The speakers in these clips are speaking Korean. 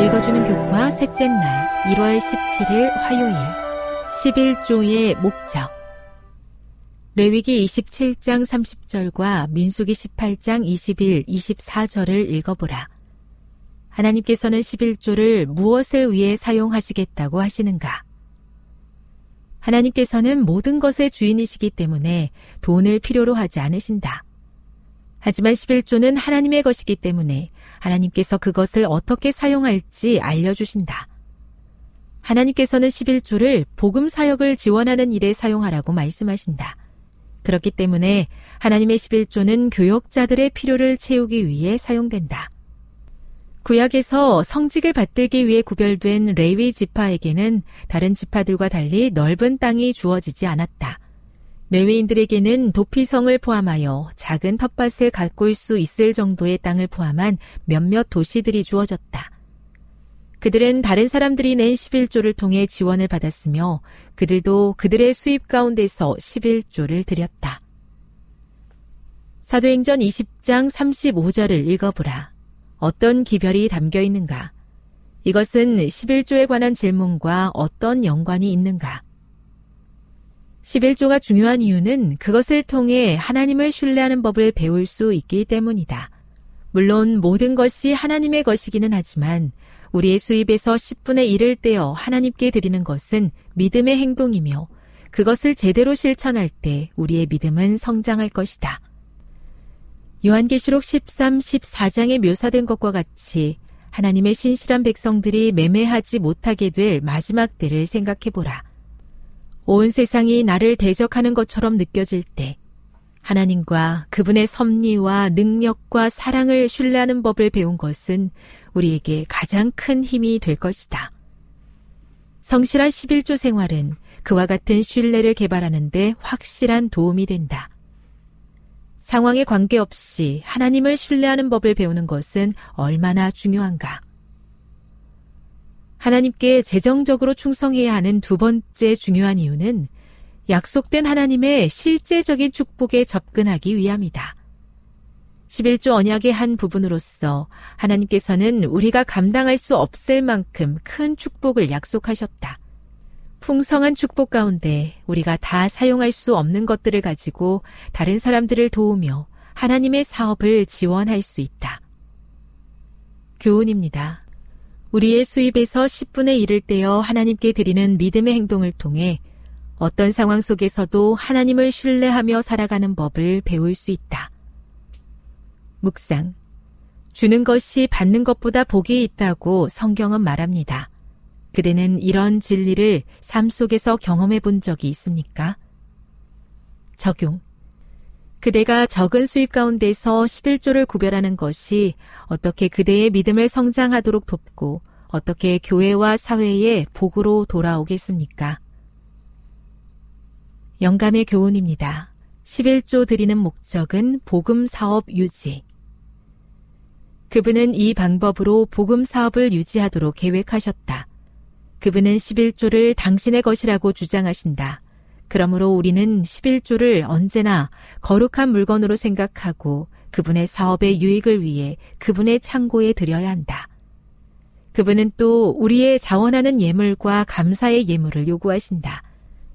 읽어주는 교과 셋째 날 1월 17일 화요일 11조의 목적 레위기 27장 30절과 민수기 18장 21, 24절을 읽어보라. 하나님께서는 11조를 무엇을 위해 사용하시겠다고 하시는가? 하나님께서는 모든 것의 주인이시기 때문에 돈을 필요로 하지 않으신다. 하지만 11조는 하나님의 것이기 때문에 하나님께서 그것을 어떻게 사용할지 알려주신다. 하나님께서는 11조를 복음 사역을 지원하는 일에 사용하라고 말씀하신다. 그렇기 때문에 하나님의 11조는 교역자들의 필요를 채우기 위해 사용된다. 구약에서 성직을 받들기 위해 구별된 레위 지파에게는 다른 지파들과 달리 넓은 땅이 주어지지 않았다. 레위인들에게는 도피성을 포함하여 작은 텃밭을 가꿀 수 있을 정도의 땅을 포함한 몇몇 도시들이 주어졌다. 그들은 다른 사람들이 낸 11조를 통해 지원을 받았으며 그들도 그들의 수입 가운데서 11조를 드렸다. 사도행전 20장 35절을 읽어보라. 어떤 기별이 담겨 있는가? 이것은 11조에 관한 질문과 어떤 연관이 있는가? 11조가 중요한 이유는 그것을 통해 하나님을 신뢰하는 법을 배울 수 있기 때문이다. 물론 모든 것이 하나님의 것이기는 하지만 우리의 수입에서 10분의 1을 떼어 하나님께 드리는 것은 믿음의 행동이며 그것을 제대로 실천할 때 우리의 믿음은 성장할 것이다. 요한계시록 13, 14장에 묘사된 것과 같이 하나님의 신실한 백성들이 매매하지 못하게 될 마지막 때를 생각해보라. 온 세상이 나를 대적하는 것처럼 느껴질 때 하나님과 그분의 섭리와 능력과 사랑을 신뢰하는 법을 배운 것은 우리에게 가장 큰 힘이 될 것이다. 성실한 11조 생활은 그와 같은 신뢰를 개발하는데 확실한 도움이 된다. 상황에 관계없이 하나님을 신뢰하는 법을 배우는 것은 얼마나 중요한가. 하나님께 재정적으로 충성해야 하는 두 번째 중요한 이유는 약속된 하나님의 실제적인 축복에 접근하기 위함이다. 11조 언약의 한 부분으로서 하나님께서는 우리가 감당할 수 없을 만큼 큰 축복을 약속하셨다. 풍성한 축복 가운데 우리가 다 사용할 수 없는 것들을 가지고 다른 사람들을 도우며 하나님의 사업을 지원할 수 있다. 교훈입니다. 우리의 수입에서 10분의 1을 떼어 하나님께 드리는 믿음의 행동을 통해 어떤 상황 속에서도 하나님을 신뢰하며 살아가는 법을 배울 수 있다. 묵상. 주는 것이 받는 것보다 복이 있다고 성경은 말합니다. 그대는 이런 진리를 삶 속에서 경험해 본 적이 있습니까? 적용. 그대가 적은 수입 가운데서 11조를 구별하는 것이 어떻게 그대의 믿음을 성장하도록 돕고 어떻게 교회와 사회에 복으로 돌아오겠습니까? 영감의 교훈입니다. 11조 드리는 목적은 복음 사업 유지. 그분은 이 방법으로 복음 사업을 유지하도록 계획하셨다. 그분은 11조를 당신의 것이라고 주장하신다. 그러므로 우리는 11조를 언제나 거룩한 물건으로 생각하고 그분의 사업의 유익을 위해 그분의 창고에 들여야 한다. 그분은 또 우리의 자원하는 예물과 감사의 예물을 요구하신다.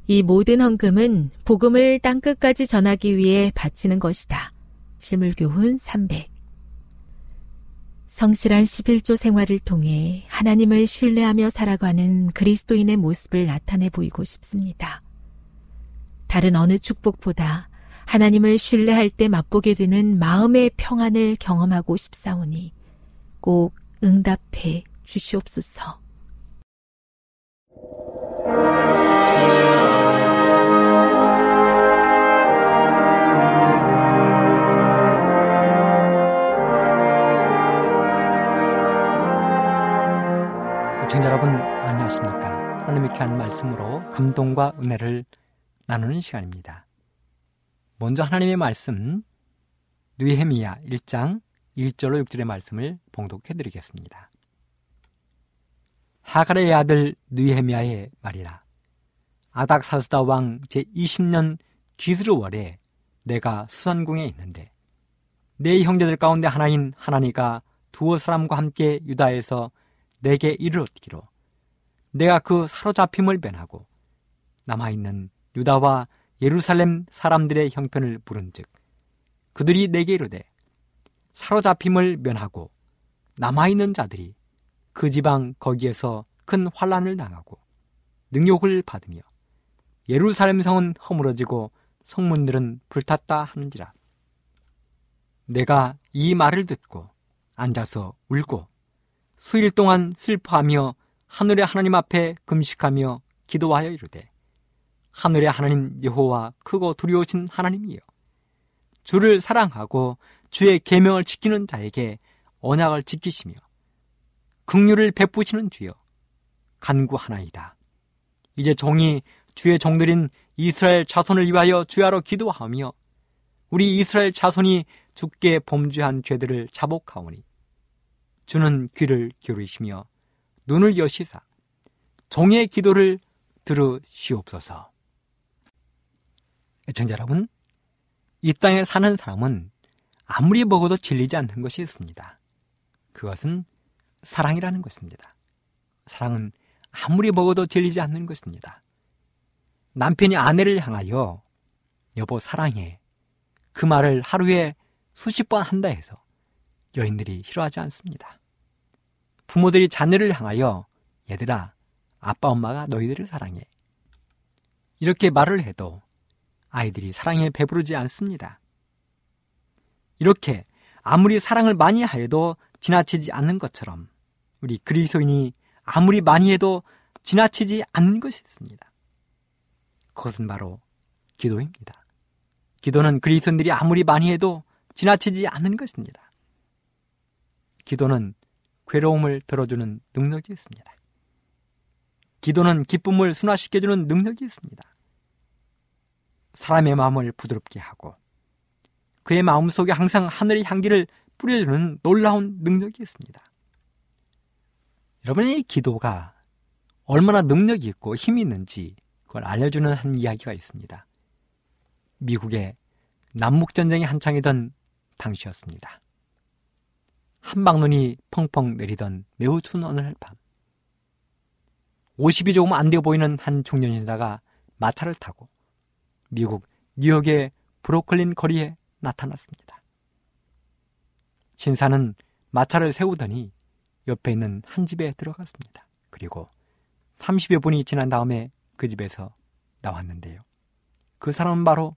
이 모든 헌금은 복음을 땅끝까지 전하기 위해 바치는 것이다. 실물교훈 300 성실한 11조 생활을 통해 하나님을 신뢰하며 살아가는 그리스도인의 모습을 나타내 보이고 싶습니다. 다른 어느 축복보다 하나님을 신뢰할 때 맛보게 되는 마음의 평안을 경험하고 싶사오니 꼭 응답해 주시옵소서. 시청자 여러분 안녕하십니까 하나님 이렇게 한 말씀으로 감동과 은혜를 나누는 시간입니다. 먼저 하나님의 말씀 느헤미야 1장 1절로 6절의 말씀을 봉독해 드리겠습니다. 하갈의 아들 느헤미야의 말이라. 아닥사스다 왕 제20년 기스르 월에 내가 수산궁에 있는데 내 형제들 가운데 하나인 하나니가 두어 사람과 함께 유다에서 내게 이르렀기로 내가 그 사로잡힘을 변하고 남아있는 유다와 예루살렘 사람들의 형편을 부른즉 그들이 내게 이르되 사로잡힘을 면하고 남아있는 자들이 그 지방 거기에서 큰 환란을 당하고 능욕을 받으며 예루살렘 성은 허물어지고 성문들은 불탔다 하는지라. 내가 이 말을 듣고 앉아서 울고 수일 동안 슬퍼하며 하늘의 하나님 앞에 금식하며 기도하여 이르되 하늘의 하나님 여호와 크고 두려우신 하나님이여 주를 사랑하고 주의 계명을 지키는 자에게 언약을 지키시며 긍휼을 베푸시는 주여 간구하나이다. 이제 종이 주의 종들인 이스라엘 자손을 위하여 주야로 기도하며 우리 이스라엘 자손이 죽게 범죄한 죄들을 자복하오니 주는 귀를 기울이시며 눈을 여시사 종의 기도를 들으시옵소서. 애청자 여러분, 이 땅에 사는 사람은 아무리 먹어도 질리지 않는 것이 있습니다. 그것은 사랑이라는 것입니다. 사랑은 아무리 먹어도 질리지 않는 것입니다. 남편이 아내를 향하여 여보 사랑해 그 말을 하루에 수십 번 한다 해서 여인들이 싫어하지 않습니다. 부모들이 자녀를 향하여 얘들아, 아빠 엄마가 너희들을 사랑해. 이렇게 말을 해도 아이들이 사랑에 배부르지 않습니다. 이렇게 아무리 사랑을 많이 하여도 지나치지 않는 것처럼 우리 그리스도인이 아무리 많이 해도 지나치지 않는 것이 있습니다. 그것은 바로 기도입니다. 기도는 그리스도인들이 아무리 많이 해도 지나치지 않는 것입니다. 기도는 괴로움을 들어주는 능력이 있습니다. 기도는 기쁨을 순화시켜주는 능력이 있습니다. 사람의 마음을 부드럽게 하고 그의 마음 속에 항상 하늘의 향기를 뿌려주는 놀라운 능력이 있습니다. 여러분의 기도가 얼마나 능력이 있고 힘이 있는지 그걸 알려주는 한 이야기가 있습니다. 미국의 남북전쟁이 한창이던 당시였습니다. 한방눈이 펑펑 내리던 매우 추운 어느 밤 50이 조금 안 되어 보이는 한 중년 신사가 마차를 타고 미국 뉴욕의 브로클린 거리에 나타났습니다. 신사는 마차를 세우더니 옆에 있는 한 집에 들어갔습니다. 그리고 30여 분이 지난 다음에 그 집에서 나왔는데요. 그 사람은 바로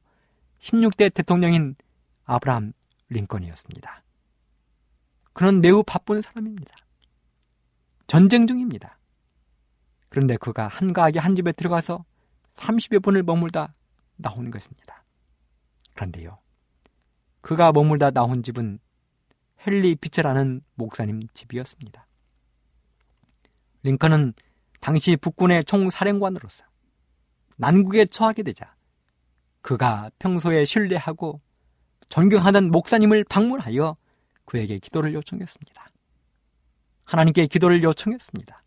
16대 대통령인 아브라함 링컨이었습니다. 그는 매우 바쁜 사람입니다. 전쟁 중입니다. 그런데 그가 한가하게 한 집에 들어가서 30여 분을 머물다 나오는 것입니다. 그런데요. 그가 머물다 나온 집은 헨리 피처라는 목사님 집이었습니다. 링컨은 당시 북군의 총사령관으로서 난국에 처하게 되자 그가 평소에 신뢰하고 존경하던 목사님을 방문하여 그에게 기도를 요청했습니다. 하나님께 기도를 요청했습니다.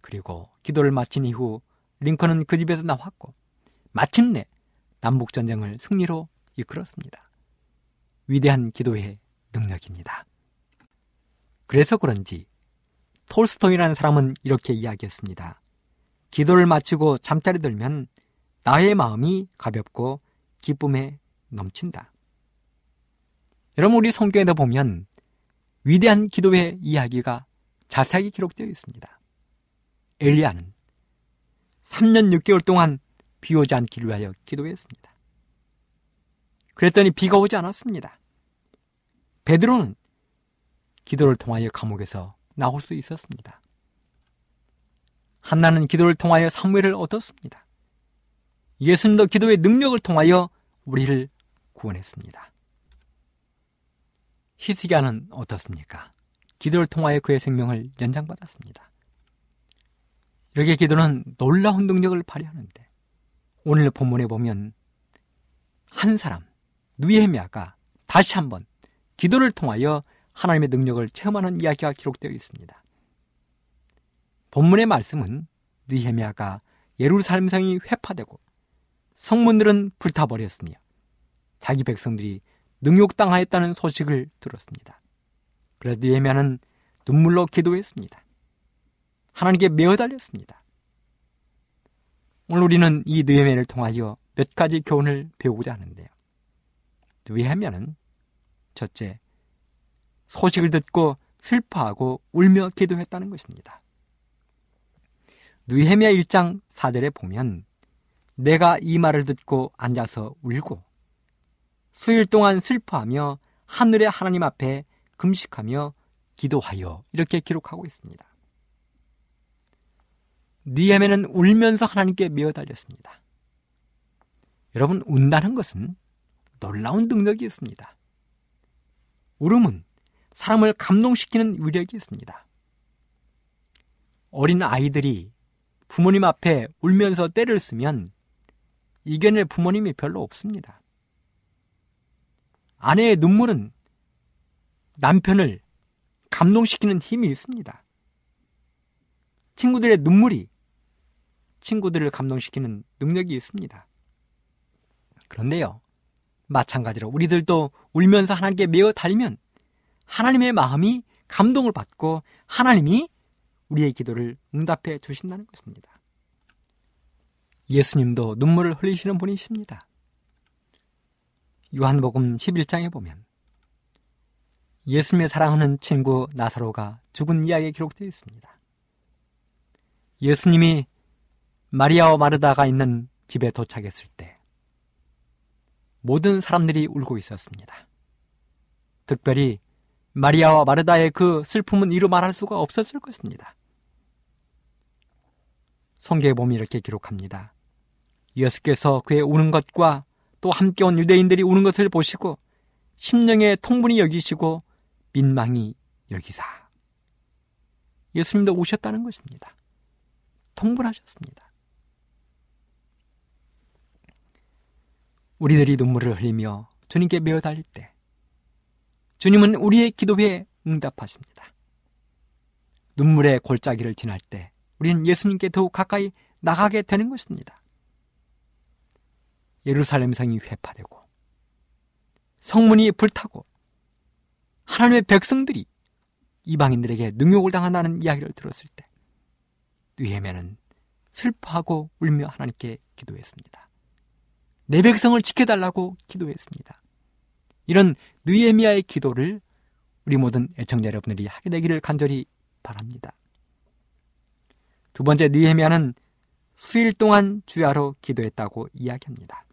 그리고 기도를 마친 이후 링컨은 그 집에서 나왔고 마침내 남북전쟁을 승리로 이끌었습니다. 위대한 기도의 능력입니다. 그래서 그런지 톨스토이라는 사람은 이렇게 이야기했습니다. 기도를 마치고 잠자리 들면 나의 마음이 가볍고 기쁨에 넘친다. 여러분 우리 성경에도 보면 위대한 기도의 이야기가 자세하게 기록되어 있습니다. 엘리야는 3년 6개월 동안 비 오지 않기를 위하여 기도했습니다. 그랬더니 비가 오지 않았습니다. 베드로는 기도를 통하여 감옥에서 나올 수 있었습니다. 한나는 기도를 통하여 사무엘을 얻었습니다. 예수님도 기도의 능력을 통하여 우리를 구원했습니다. 히스기야는 어떻습니까? 기도를 통하여 그의 생명을 연장받았습니다. 이렇게 기도는 놀라운 능력을 발휘하는데 오늘 본문에 보면 한 사람 누에미아가 다시 한번 기도를 통하여 하나님의 능력을 체험하는 이야기가 기록되어 있습니다. 본문의 말씀은 느헤미야가 예루살렘 성이 회파되고 성문들은 불타버렸으며 자기 백성들이 능욕당하였다는 소식을 들었습니다. 그래서 느헤미야는 눈물로 기도했습니다. 하나님께 메어 달렸습니다. 오늘 우리는 이 느헤미야를 통하여 몇 가지 교훈을 배우고자 하는데요. 느헤미야는 첫째, 소식을 듣고 슬퍼하고 울며 기도했다는 것입니다. 느헤미야 1장 4절에 보면 내가 이 말을 듣고 앉아서 울고 수일 동안 슬퍼하며 하늘의 하나님 앞에 금식하며 기도하여 이렇게 기록하고 있습니다. 니에메는 울면서 하나님께 메어 달렸습니다. 여러분 운다는 것은 놀라운 능력이 있습니다. 울음은 사람을 감동시키는 위력이 있습니다. 어린 아이들이 부모님 앞에 울면서 때를 쓰면 이겨낼 부모님이 별로 없습니다. 아내의 눈물은 남편을 감동시키는 힘이 있습니다. 친구들의 눈물이 친구들을 감동시키는 능력이 있습니다. 그런데요, 마찬가지로 우리들도 울면서 하나님께 메어 달리면 하나님의 마음이 감동을 받고 하나님이 우리의 기도를 응답해 주신다는 것입니다. 예수님도 눈물을 흘리시는 분이십니다. 요한복음 11장에 보면 예수님의 사랑하는 친구 나사로가 죽은 이야기 기록되어 있습니다. 예수님이 마리아와 마르다가 있는 집에 도착했을 때 모든 사람들이 울고 있었습니다. 특별히 마리아와 마르다의 그 슬픔은 이루 말할 수가 없었을 것입니다. 성경에 보면 이렇게 기록합니다. 예수께서 그의 우는 것과 또 함께 온 유대인들이 우는 것을 보시고 심령의 통분이 여기시고 민망히 여기사. 예수님도 우셨다는 것입니다. 통분하셨습니다. 우리들이 눈물을 흘리며 주님께 메어 달릴 때 주님은 우리의 기도에 응답하십니다. 눈물의 골짜기를 지날 때 우리는 예수님께 더욱 가까이 나가게 되는 것입니다. 예루살렘 성이 회파되고 성문이 불타고 하나님의 백성들이 이방인들에게 능욕을 당한다는 이야기를 들었을 때 느헤미야는 슬퍼하고 울며 하나님께 기도했습니다. 내 백성을 지켜달라고 기도했습니다. 이런 느헤미야의 기도를 우리 모든 애청자 여러분들이 하게 되기를 간절히 바랍니다. 두 번째 느헤미야는 수일 동안 주야로 기도했다고 이야기합니다.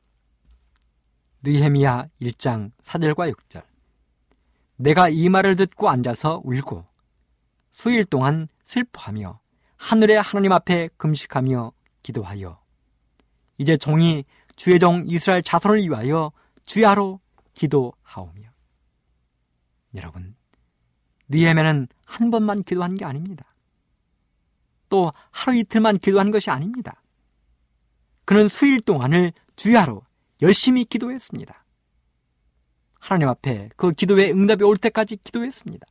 느헤미야 1장 4절과 6절 내가 이 말을 듣고 앉아서 울고 수일 동안 슬퍼하며 하늘의 하나님 앞에 금식하며 기도하여 이제 종이 주의 종 이스라엘 자손을 위하여 주야로 기도하오며 여러분 니에메는 한 번만 기도한 게 아닙니다. 또 하루 이틀만 기도한 것이 아닙니다. 그는 수일 동안을 주야로 열심히 기도했습니다. 하나님 앞에 그 기도의 응답이 올 때까지 기도했습니다.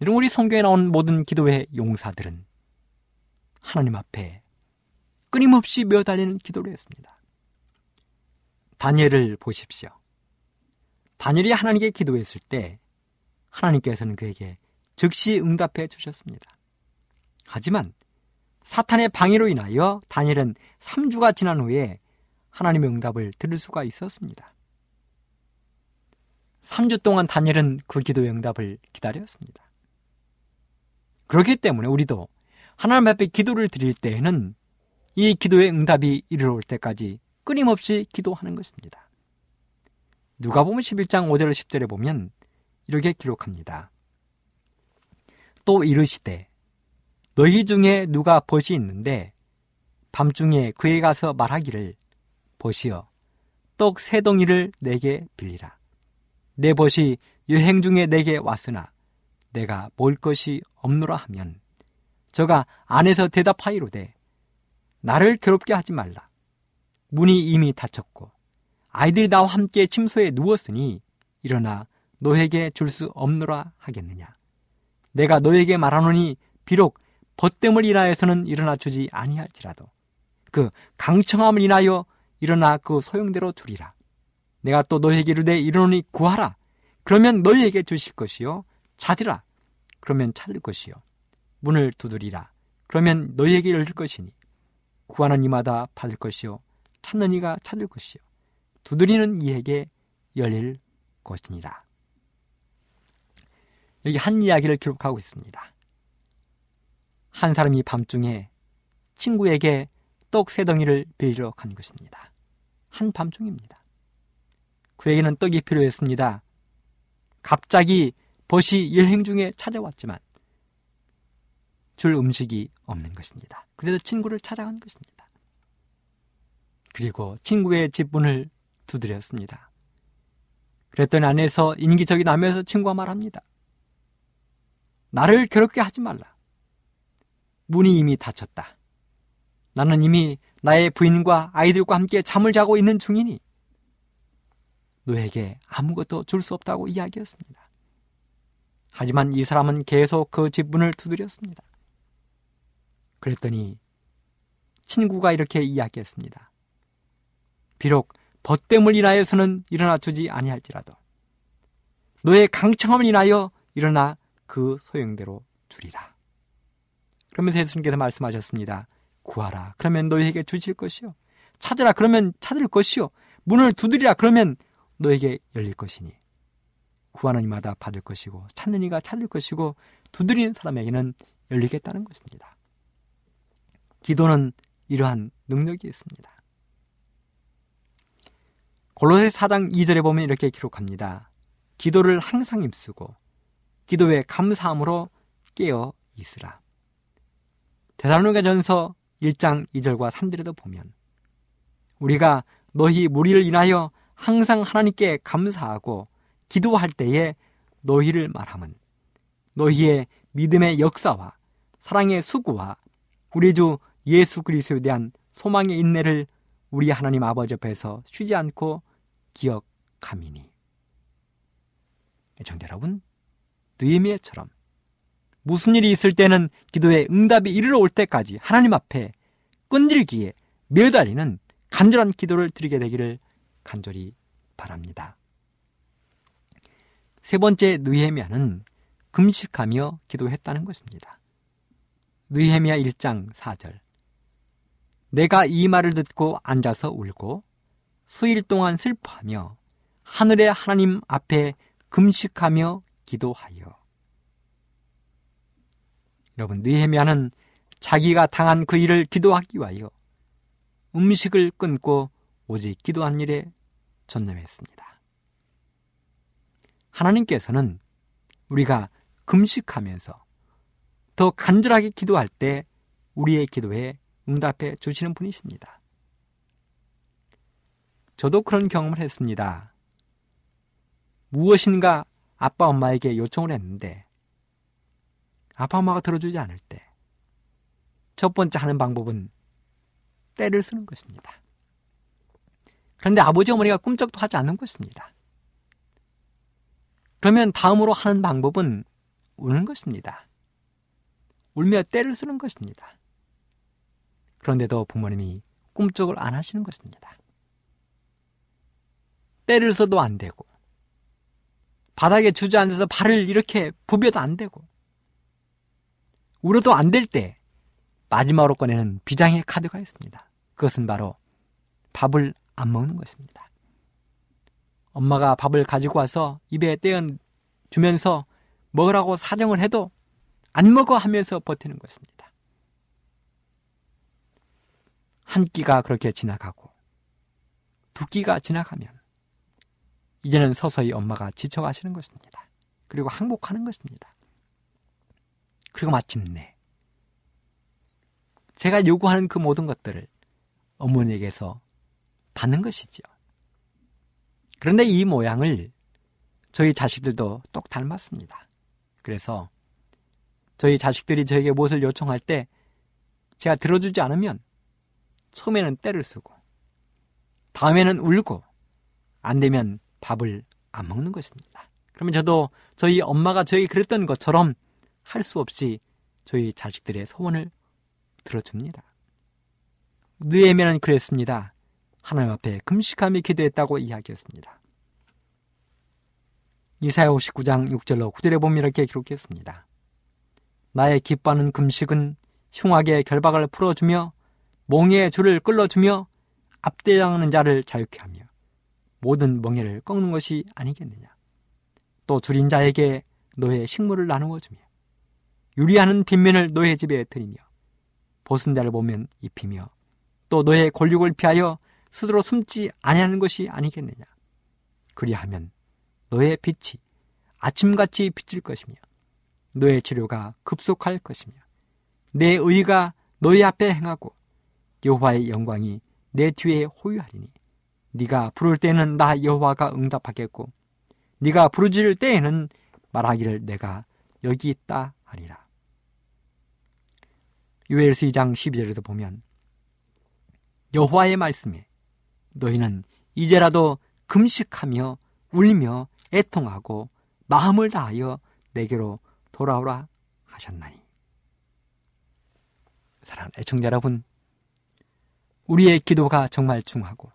이런 우리 성경에 나온 모든 기도의 용사들은 하나님 앞에 끊임없이 매달리는 기도를 했습니다. 다니엘을 보십시오. 다니엘이 하나님께 기도했을 때 하나님께서는 그에게 즉시 응답해 주셨습니다. 하지만 사탄의 방해로 인하여 다니엘은 3주가 지난 후에 하나님의 응답을 들을 수가 있었습니다. 3주 동안 다니엘은 그 기도의 응답을 기다렸습니다. 그렇기 때문에 우리도 하나님 앞에 기도를 드릴 때에는 이 기도의 응답이 이르러올 때까지 끊임없이 기도하는 것입니다. 누가 보면 11장 5절 10절에 보면 이렇게 기록합니다. 또 이르시되 너희 중에 누가 벗이 있는데 밤중에 그에 가서 말하기를 벗이여 떡 세 덩이를 내게 빌리라. 내 벗이 여행 중에 내게 왔으나 내가 먹을 것이 없노라 하면 저가 안에서 대답하이로되 나를 괴롭게 하지 말라. 문이 이미 닫혔고 아이들이 나와 함께 침소에 누웠으니 일어나 너에게 줄 수 없노라 하겠느냐. 내가 너에게 말하노니 비록 벗됨을 인하여서는 일어나 주지 아니할지라도 그 강청함을 인하여 일어나 그 소용대로 주리라. 내가 또 너에게 이르되 이르노니 구하라. 그러면 너희에게 주실 것이요 찾으라. 그러면 찾을 것이요 문을 두드리라. 그러면 너희에게 열릴 것이니 구하는 이마다 받을 것이요 찾는 이가 찾을 것이요 두드리는 이에게 열릴 것이니라. 여기 한 이야기를 기록하고 있습니다. 한 사람이 밤중에 친구에게 떡 세 덩이를 빌리러 간 것입니다. 한 밤중입니다. 그에게는 떡이 필요했습니다. 갑자기 벗이 여행 중에 찾아왔지만 줄 음식이 없는 것입니다. 그래서 친구를 찾아간 것입니다. 그리고 친구의 집 문을 두드렸습니다. 그랬더니 안에서 인기적인 남에서 친구가 말합니다. 나를 괴롭게 하지 말라. 문이 이미 닫혔다. 나는 이미 나의 부인과 아이들과 함께 잠을 자고 있는 중이니 너에게 아무것도 줄 수 없다고 이야기했습니다. 하지만 이 사람은 계속 그 집 문을 두드렸습니다. 그랬더니 친구가 이렇게 이야기했습니다. 비록 벗됨을 인하여서는 일어나 주지 아니할지라도 너의 강청함을 인하여 일어나 그 소용대로 주리라. 그러면서 예수님께서 말씀하셨습니다. 구하라. 그러면 너희에게 주실 것이요. 찾으라. 그러면 찾을 것이요. 문을 두드리라. 그러면 너에게 열릴 것이니. 구하는 이마다 받을 것이고 찾는 이가 찾을 것이고 두드리는 사람에게는 열리겠다는 것입니다. 기도는 이러한 능력이 있습니다. 골로새 4장 2절에 보면 이렇게 기록합니다. 기도를 항상 힘쓰고 기도에 감사함으로 깨어 있으라. 대살로니가전서 1장 2절과 3절에도 보면 우리가 너희 무리를 인하여 항상 하나님께 감사하고 기도할 때에 너희를 말함은 너희의 믿음의 역사와 사랑의 수고와 우리 주 예수 그리스도에 대한 소망의 인내를 우리 하나님 아버지 앞에서 쉬지 않고 기억함이니. 애청자 여러분, 느헤미야처럼 무슨 일이 있을 때는 기도의 응답이 이르러 올 때까지 하나님 앞에 끈질기에 매달리는 간절한 기도를 드리게 되기를 간절히 바랍니다. 세 번째 느헤미야는 금식하며 기도했다는 것입니다. 느헤미야 1장 4절 내가 이 말을 듣고 앉아서 울고 수일 동안 슬퍼하며 하늘의 하나님 앞에 금식하며 기도하여 여러분 느헤미야는 자기가 당한 그 일을 기도하기 위하여 음식을 끊고 오직 기도한 일에 전념했습니다. 하나님께서는 우리가 금식하면서 더 간절하게 기도할 때 우리의 기도에 응답해 주시는 분이십니다. 저도 그런 경험을 했습니다. 무엇인가 아빠 엄마에게 요청을 했는데 아빠 엄마가 들어주지 않을 때 첫 번째 하는 방법은 때를 쓰는 것입니다. 그런데 아버지 어머니가 꿈쩍도 하지 않는 것입니다. 그러면 다음으로 하는 방법은 우는 것입니다. 울며 때를 쓰는 것입니다. 그런데도 부모님이 꿈쩍을 안 하시는 것입니다. 때를 써도 안 되고, 바닥에 주저앉아서 발을 이렇게 부벼도 안 되고, 울어도 안 될 때, 마지막으로 꺼내는 비장의 카드가 있습니다. 그것은 바로 밥을 안 먹는 것입니다. 엄마가 밥을 가지고 와서 입에 떼어 주면서 먹으라고 사정을 해도 안 먹어 하면서 버티는 것입니다. 한 끼가 그렇게 지나가고 두 끼가 지나가면 이제는 서서히 엄마가 지쳐가시는 것입니다. 그리고 항복하는 것입니다. 그리고 마침내 제가 요구하는 그 모든 것들을 어머니에게서 받는 것이죠. 그런데 이 모양을 저희 자식들도 똑 닮았습니다. 그래서 저희 자식들이 저에게 무엇을 요청할 때 제가 들어주지 않으면 처음에는 때를 쓰고 다음에는 울고 안 되면 밥을 안 먹는 것입니다. 그러면 저도 저희 엄마가 저에게 그랬던 것처럼 할 수 없이 저희 자식들의 소원을 들어줍니다. 느에면은 그랬습니다. 하나님 앞에 금식하며 기도했다고 이야기했습니다. 이사야 59장 6절로 9절에 보면 이렇게 기록했습니다. 나의 기뻐하는 금식은 흉악의 결박을 풀어주며 몽의 줄을 끌어주며 앞대장하는 자를 자유케 하며 모든 멍해를 꺾는 것이 아니겠느냐. 또 줄인 자에게 노예 식물을 나누어 주며 유리하는 빈면을 노예 집에 드리며 벗은 자를 보면 입히며 또 너의 권력을 피하여 스스로 숨지 아니하는 것이 아니겠느냐. 그리하면 너의 빛이 아침같이 비칠 것이며 너의 치료가 급속할 것이며 내 의가 너의 앞에 행하고 여호와의 영광이 내 뒤에 호유하리니 네가 부를 때는 나 여호와가 응답하겠고 네가 부르질 때에는 말하기를 내가 여기 있다 하리라. 유엘스 2장 12절에도 보면 여호와의 말씀에 너희는 이제라도 금식하며 울며 애통하고 마음을 다하여 내게로 돌아오라 하셨나니. 사랑하는 애청자 여러분, 우리의 기도가 정말 중하고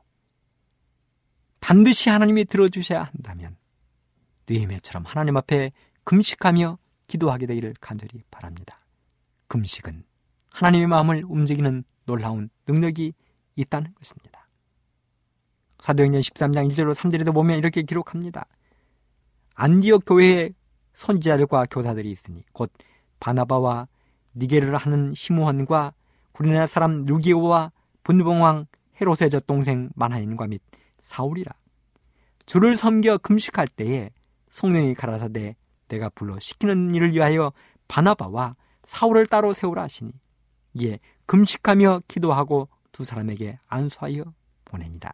반드시 하나님이 들어주셔야 한다면 느헤미처럼 하나님 앞에 금식하며 기도하게 되기를 간절히 바랍니다. 금식은 하나님의 마음을 움직이는 놀라운 능력이 있다는 것입니다. 사도행전 13장 1절로 3절에도 보면 이렇게 기록합니다. 안디옥 교회에 선지자들과 교사들이 있으니 곧 바나바와 니게르를 하는 시므원과 구리나 사람 루기오와 분봉왕 헤롯의 젖동생 마나인과 및 사울이라. 주를 섬겨 금식할 때에 성령이 가라사대 내가 불러 시키는 일을 위하여 바나바와 사울을 따로 세우라 하시니 이에 금식하며 기도하고 두 사람에게 안수하여 보내니라.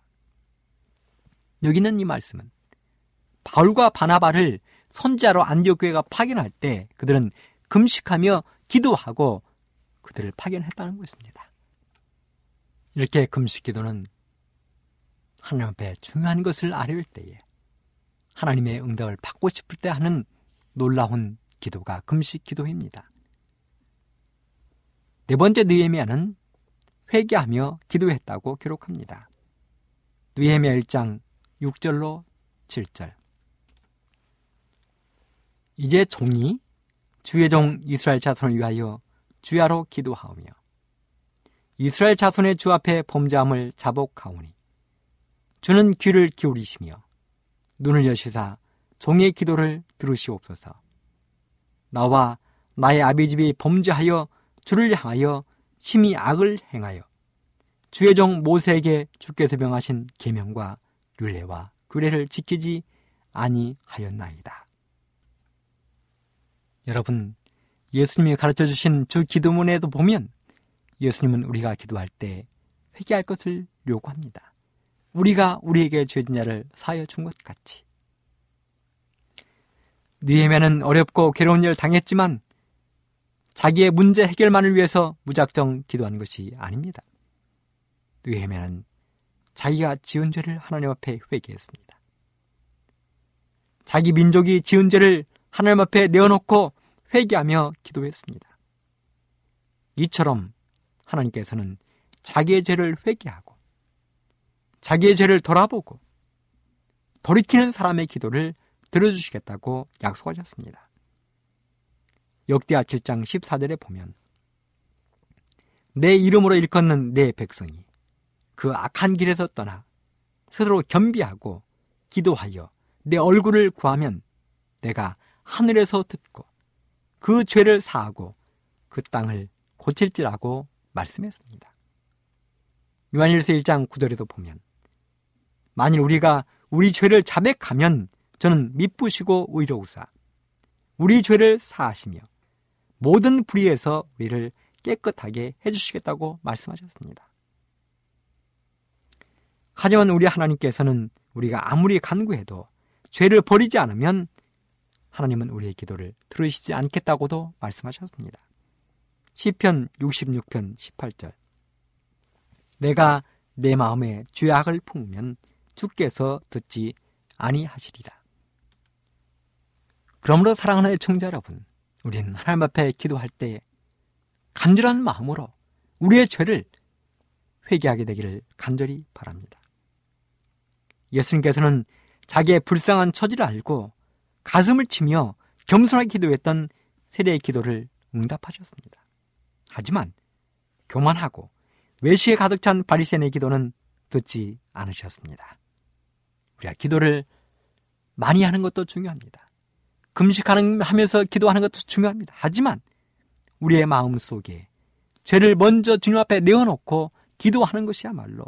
여기 있는 이 말씀은 바울과 바나바를 선자로 안디옥 교회가 파견할 때 그들은 금식하며 기도하고 그들을 파견했다는 것입니다. 이렇게 금식 기도는 하나님 앞에 중요한 것을 아뢰올 때에 하나님의 응답을 받고 싶을 때 하는 놀라운 기도가 금식 기도입니다. 네 번째 느헤미야는 회개하며 기도했다고 기록합니다. 느헤미야 1장 6절로 7절 이제 종이 주의 종 이스라엘 자손을 위하여 주야로 기도하오며 이스라엘 자손의 주 앞에 범죄함을 자복하오니 주는 귀를 기울이시며 눈을 여시사 종의 기도를 들으시옵소서 나와 나의 아비 집이 범죄하여 주를 향하여 심히 악을 행하여 주의 종 모세에게 주께서 명하신 계명과 율례와 규례를 지키지 아니하였나이다. 여러분, 예수님이 가르쳐 주신 주 기도문에도 보면 예수님은 우리가 기도할 때 회개할 것을 요구합니다. 우리가 우리에게 죄진 자를 사하여 준 것 같이. 느헤미야는 어렵고 괴로운 일을 당했지만 자기의 문제 해결만을 위해서 무작정 기도한 것이 아닙니다. 느헤미야는 자기가 지은 죄를 하나님 앞에 회개했습니다. 자기 민족이 지은 죄를 하나님 앞에 내어놓고 회개하며 기도했습니다. 이처럼 하나님께서는 자기의 죄를 회개하고 자기의 죄를 돌아보고 돌이키는 사람의 기도를 들어주시겠다고 약속하셨습니다. 역대하 7장 14절에 보면 내 이름으로 일컫는 내 백성이 그 악한 길에서 떠나 스스로 겸비하고 기도하여 내 얼굴을 구하면 내가 하늘에서 듣고 그 죄를 사하고 그 땅을 고칠지라고 말씀했습니다. 요한일서 1장 9절에도 보면 만일 우리가 우리 죄를 자백하면 저는 미쁘시고 의로우사 우리 죄를 사하시며 모든 불의에서 우리를 깨끗하게 해주시겠다고 말씀하셨습니다. 하지만 우리 하나님께서는 우리가 아무리 간구해도 죄를 버리지 않으면 하나님은 우리의 기도를 들으시지 않겠다고도 말씀하셨습니다. 시편 66편 18절 내가 내 마음에 죄악을 품으면 주께서 듣지 아니하시리라. 그러므로 사랑하는 애청자 여러분, 우리는 하나님 앞에 기도할 때 간절한 마음으로 우리의 죄를 회개하게 되기를 간절히 바랍니다. 예수님께서는 자기의 불쌍한 처지를 알고 가슴을 치며 겸손하게 기도했던 세례의 기도를 응답하셨습니다. 하지만 교만하고 외식에 가득 찬 바리새인의 기도는 듣지 않으셨습니다. 우리가 기도를 많이 하는 것도 중요합니다. 금식하는 하면서 기도하는 것도 중요합니다. 하지만 우리의 마음 속에 죄를 먼저 주님 앞에 내어놓고 기도하는 것이야말로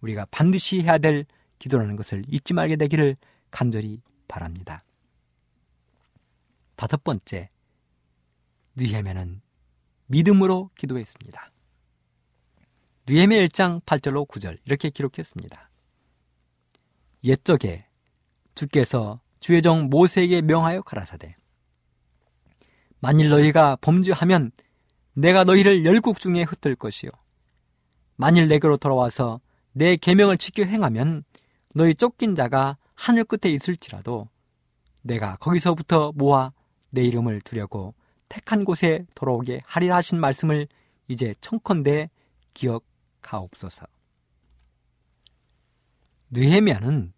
우리가 반드시 해야 될 기도라는 것을 잊지 말게 되기를 간절히 바랍니다. 다섯 번째, 느헤메는 믿음으로 기도했습니다. 느헤메 1장 8절로 9절 이렇게 기록했습니다. 옛적에 주께서 주의 종 모세에게 명하여 가라사대 만일 너희가 범죄하면 내가 너희를 열국 중에 흩을 것이요 만일 내게로 돌아와서 내 계명을 지켜 행하면 너희 쫓긴 자가 하늘 끝에 있을지라도 내가 거기서부터 모아 내 이름을 두려고 택한 곳에 돌아오게 하리라 하신 말씀을 이제 청컨대 기억하옵소서. 느헤미야는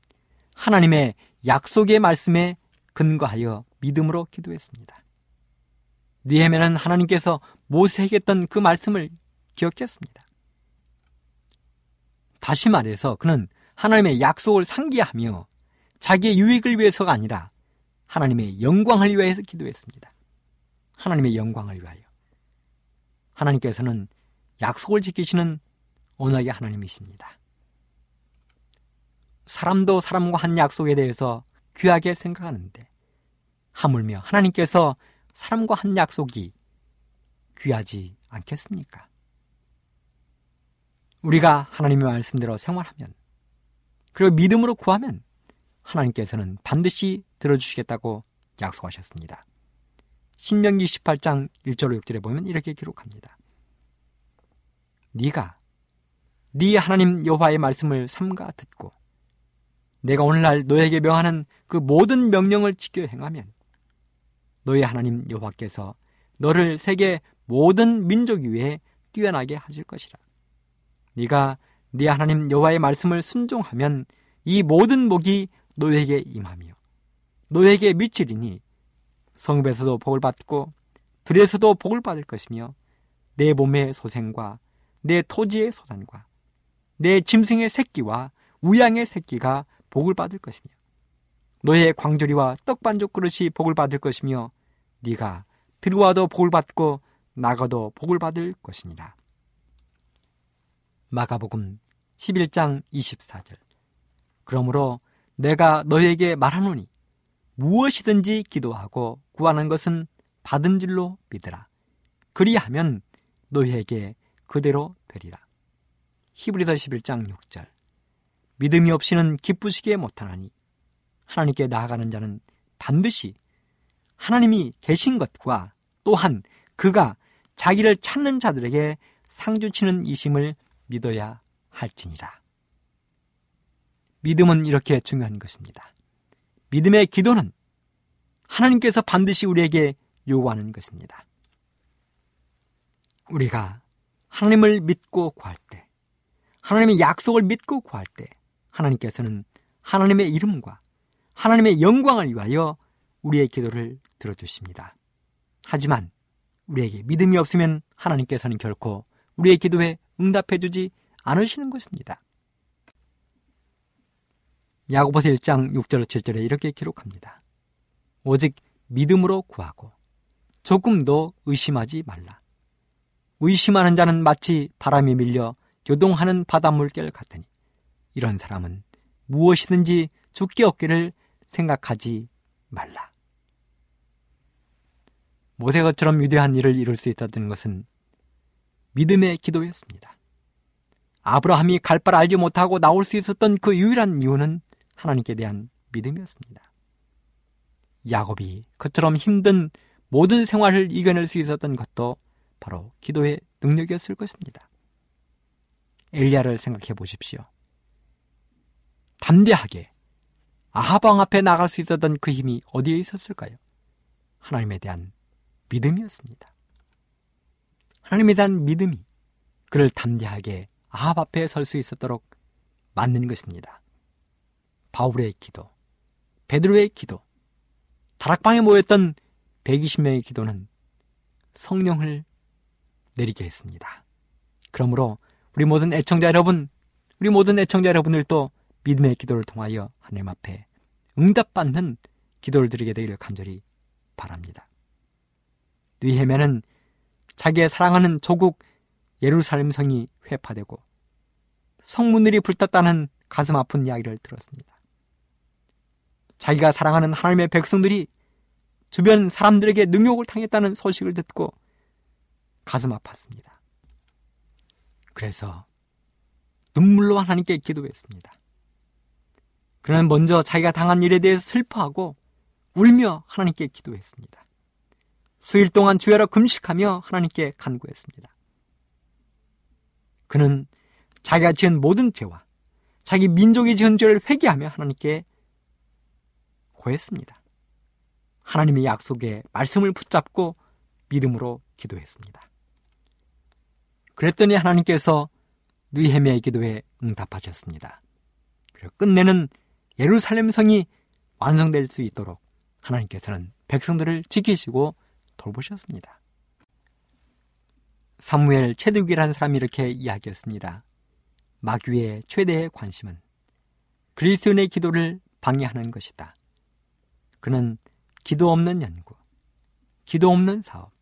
하나님의 약속의 말씀에 근거하여 믿음으로 기도했습니다. 느헤미야는 하나님께서 모세에게 했던 그 말씀을 기억했습니다. 다시 말해서 그는 하나님의 약속을 상기하며 자기의 유익을 위해서가 아니라 하나님의 영광을 위하여서 기도했습니다. 하나님의 영광을 위하여. 하나님께서는 약속을 지키시는 언어의 하나님이십니다. 사람도 사람과 한 약속에 대해서 귀하게 생각하는데 하물며 하나님께서 사람과 한 약속이 귀하지 않겠습니까? 우리가 하나님의 말씀대로 생활하면 그리고 믿음으로 구하면 하나님께서는 반드시 들어주시겠다고 약속하셨습니다. 신명기 18장 1절 6절에 보면 이렇게 기록합니다. 네가 네 하나님 여호와의 말씀을 삼가 듣고 내가 오늘날 너에게 명하는 그 모든 명령을 지켜 행하면 너희 하나님 여호와께서 너를 세계 모든 민족 위에 뛰어나게 하실 것이라. 네가 네 하나님 여호와의 말씀을 순종하면 이 모든 복이 너에게 임하며 너에게 미치리니 성읍에서도 복을 받고 들에서도 복을 받을 것이며 내 몸의 소생과 내 토지의 소산과 내 짐승의 새끼와 우양의 새끼가 복을 받을 것이며 너의 광조리와 떡반죽 그릇이 복을 받을 것이며 네가 들어와도 복을 받고 나가도 복을 받을 것이니라. 마가복음 11장 24절. 그러므로 내가 너에게 말하노니 무엇이든지 기도하고 구하는 것은 받은 줄로 믿으라. 그리하면 너희에게 그대로 되리라. 히브리서 11장 6절. 믿음이 없이는 기쁘시게 못하나니 하나님께 나아가는 자는 반드시 하나님이 계신 것과 또한 그가 자기를 찾는 자들에게 상주치는 이심을 믿어야 할지니라. 믿음은 이렇게 중요한 것입니다. 믿음의 기도는 하나님께서 반드시 우리에게 요구하는 것입니다. 우리가 하나님을 믿고 구할 때, 하나님의 약속을 믿고 구할 때, 하나님께서는 하나님의 이름과 하나님의 영광을 위하여 우리의 기도를 들어주십니다. 하지만 우리에게 믿음이 없으면 하나님께서는 결코 우리의 기도에 응답해주지 않으시는 것입니다. 야고보서 1장 6절 7절에 이렇게 기록합니다. 오직 믿음으로 구하고 조금도 의심하지 말라. 의심하는 자는 마치 바람이 밀려 교동하는 바닷물결 같으니 이런 사람은 무엇이든지 죽게 없기를 생각하지 말라. 모세가처럼 위대한 일을 이룰 수 있었던 것은 믿음의 기도였습니다. 아브라함이 갈 바를 알지 못하고 나올 수 있었던 그 유일한 이유는 하나님께 대한 믿음이었습니다. 야곱이 그처럼 힘든 모든 생활을 이겨낼 수 있었던 것도 바로 기도의 능력이었을 것입니다. 엘리야를 생각해 보십시오. 담대하게 아하방 앞에 나갈 수 있었던 그 힘이 어디에 있었을까요? 하나님에 대한 믿음이었습니다. 하나님에 대한 믿음이 그를 담대하게 아합 앞에 설 수 있었도록 만드는 것입니다. 바울의 기도, 베드로의 기도, 다락방에 모였던 120명의 기도는 성령을 내리게 했습니다. 그러므로 우리 모든 애청자 여러분, 우리 모든 애청자 여러분들도 믿음의 기도를 통하여 하나님 앞에 응답받는 기도를 드리게 되기를 간절히 바랍니다. 느헤메는 자기의 사랑하는 조국 예루살렘 성이 회파되고 성문들이 불탔다는 가슴 아픈 이야기를 들었습니다. 자기가 사랑하는 하나님의 백성들이 주변 사람들에게 능욕을 당했다는 소식을 듣고 가슴 아팠습니다. 그래서 눈물로 하나님께 기도했습니다. 그는 먼저 자기가 당한 일에 대해서 슬퍼하고 울며 하나님께 기도했습니다. 수일 동안 주야로 금식하며 하나님께 간구했습니다. 그는 자기가 지은 모든 죄와 자기 민족이 지은 죄를 회개하며 하나님께 고했습니다. 하나님의 약속에 말씀을 붙잡고 믿음으로 기도했습니다. 그랬더니 하나님께서 느헤미의 기도에 응답하셨습니다. 그리고 끝내는 예루살렘 성이 완성될 수 있도록 하나님께서는 백성들을 지키시고 돌보셨습니다. 사무엘 체득이라는 사람이 이렇게 이야기했습니다. 마귀의 최대의 관심은 그리스도인의 기도를 방해하는 것이다. 그는 기도 없는 연구, 기도 없는 사업,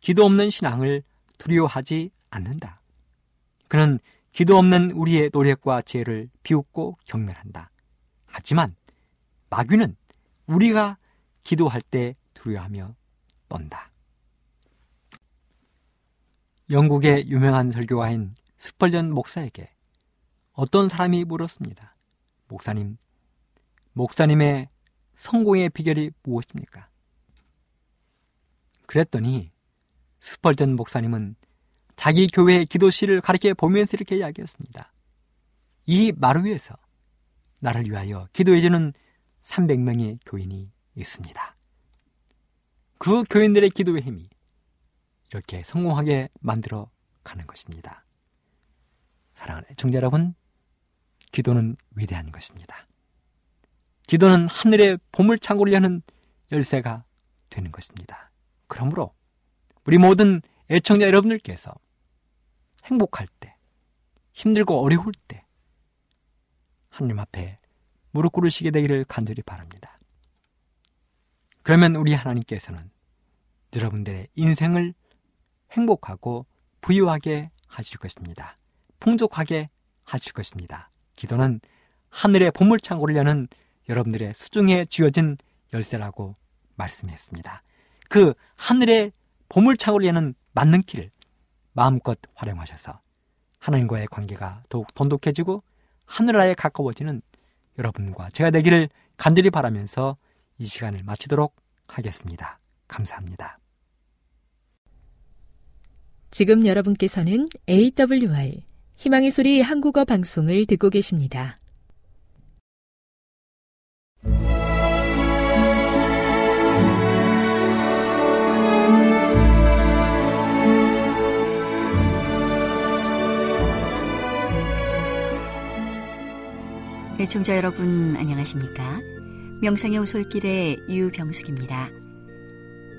기도 없는 신앙을 두려워하지 않는다. 그는 기도 없는 우리의 노력과 지혜를 비웃고 경멸한다. 하지만 마귀는 우리가 기도할 때 두려워하며 떤다. 영국의 유명한 설교가인 스펄전 목사에게 어떤 사람이 물었습니다. 목사님, 목사님의 성공의 비결이 무엇입니까? 그랬더니 스펄전 목사님은 자기 교회의 기도실을 가리켜 보면서 이렇게 이야기했습니다. 이 마루 위에서 나를 위하여 기도해주는 300명의 교인이 있습니다. 그 교인들의 기도의 힘이 이렇게 성공하게 만들어 가는 것입니다. 사랑하는 청자 여러분, 기도는 위대한 것입니다. 기도는 하늘의 보물창고를 여는 열쇠가 되는 것입니다. 그러므로 우리 모든 애청자 여러분들께서 행복할 때, 힘들고 어려울 때 하나님 앞에 무릎 꿇으시게 되기를 간절히 바랍니다. 그러면 우리 하나님께서는 여러분들의 인생을 행복하고 부유하게 하실 것입니다. 풍족하게 하실 것입니다. 기도는 하늘의 보물창고를 여는 여러분들의 수중에 쥐어진 열쇠라고 말씀했습니다. 그 하늘의 보물창고를 여는 길을 마음껏 활용하셔서 하나님과의 관계가 더욱 돈독해지고 하늘나라에 가까워지는 여러분과 제가 되기를 간절히 바라면서 이 시간을 마치도록 하겠습니다. 감사합니다. 지금 여러분께서는 AWR 희망의 소리 한국어 방송을 듣고 계십니다. 애청자 여러분 안녕하십니까? 명상의 오솔길의 유병숙입니다.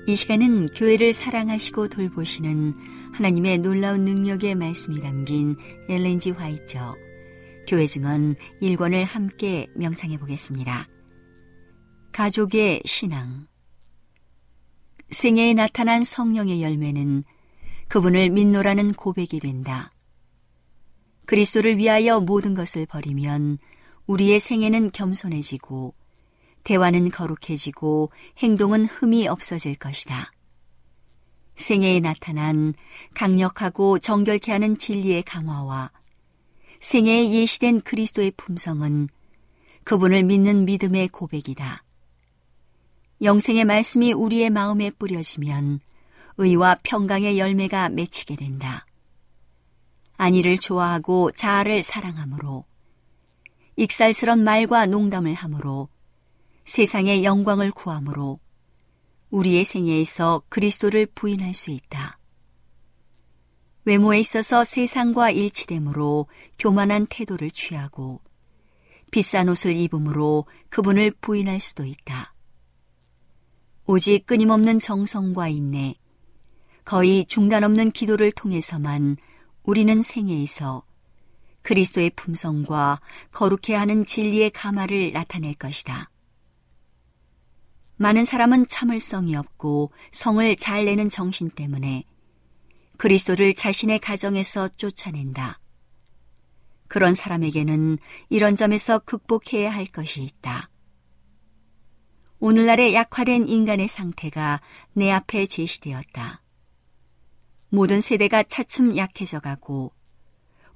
이 시간은 교회를 사랑하시고 돌보시는 하나님의 놀라운 능력의 말씀이 담긴 엘렌지 화이처 교회 증언 1권을 함께 명상해 보겠습니다. 가족의 신앙 생애에 나타난 성령의 열매는 그분을 믿노라는 고백이 된다. 그리스도를 위하여 모든 것을 버리면 우리의 생애는 겸손해지고 대화는 거룩해지고 행동은 흠이 없어질 것이다. 생애에 나타난 강력하고 정결케 하는 진리의 강화와 생애에 예시된 그리스도의 품성은 그분을 믿는 믿음의 고백이다. 영생의 말씀이 우리의 마음에 뿌려지면 의와 평강의 열매가 맺히게 된다. 안위를 좋아하고 자아를 사랑하므로 익살스런 말과 농담을 함으로 세상의 영광을 구함으로 우리의 생애에서 그리스도를 부인할 수 있다. 외모에 있어서 세상과 일치되므로 교만한 태도를 취하고 비싼 옷을 입음으로 그분을 부인할 수도 있다. 오직 끊임없는 정성과 인내, 거의 중단 없는 기도를 통해서만 우리는 생애에서 그리스도의 품성과 거룩해 하는 진리의 가마를 나타낼 것이다. 많은 사람은 참을성이 없고 성을 잘 내는 정신 때문에 그리스도를 자신의 가정에서 쫓아낸다. 그런 사람에게는 이런 점에서 극복해야 할 것이 있다. 오늘날의 약화된 인간의 상태가 내 앞에 제시되었다. 모든 세대가 차츰 약해져 가고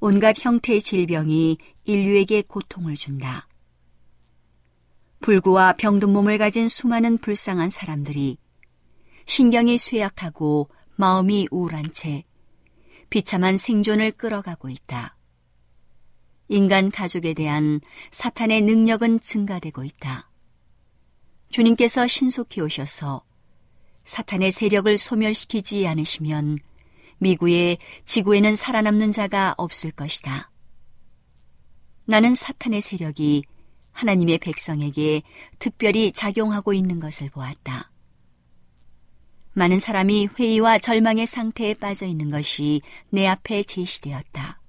온갖 형태의 질병이 인류에게 고통을 준다. 불구와 병든 몸을 가진 수많은 불쌍한 사람들이 신경이 쇠약하고 마음이 우울한 채 비참한 생존을 끌어가고 있다. 인간 가족에 대한 사탄의 능력은 증가되고 있다. 주님께서 신속히 오셔서 사탄의 세력을 소멸시키지 않으시면 미구의 지구에는 살아남는 자가 없을 것이다. 나는 사탄의 세력이 하나님의 백성에게 특별히 작용하고 있는 것을 보았다. 많은 사람이 회의와 절망의 상태에 빠져 있는 것이 내 앞에 제시되었다.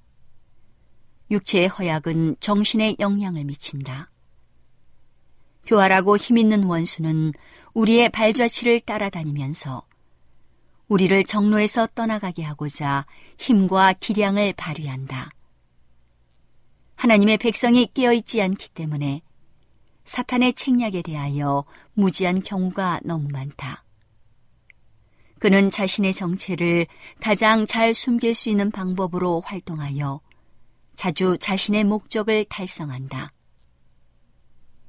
육체의 허약은 정신에 영향을 미친다. 교활하고 힘있는 원수는 우리의 발자취를 따라다니면서 우리를 정로에서 떠나가게 하고자 힘과 기량을 발휘한다. 하나님의 백성이 깨어있지 않기 때문에 사탄의 책략에 대하여 무지한 경우가 너무 많다. 그는 자신의 정체를 가장 잘 숨길 수 있는 방법으로 활동하여 자주 자신의 목적을 달성한다.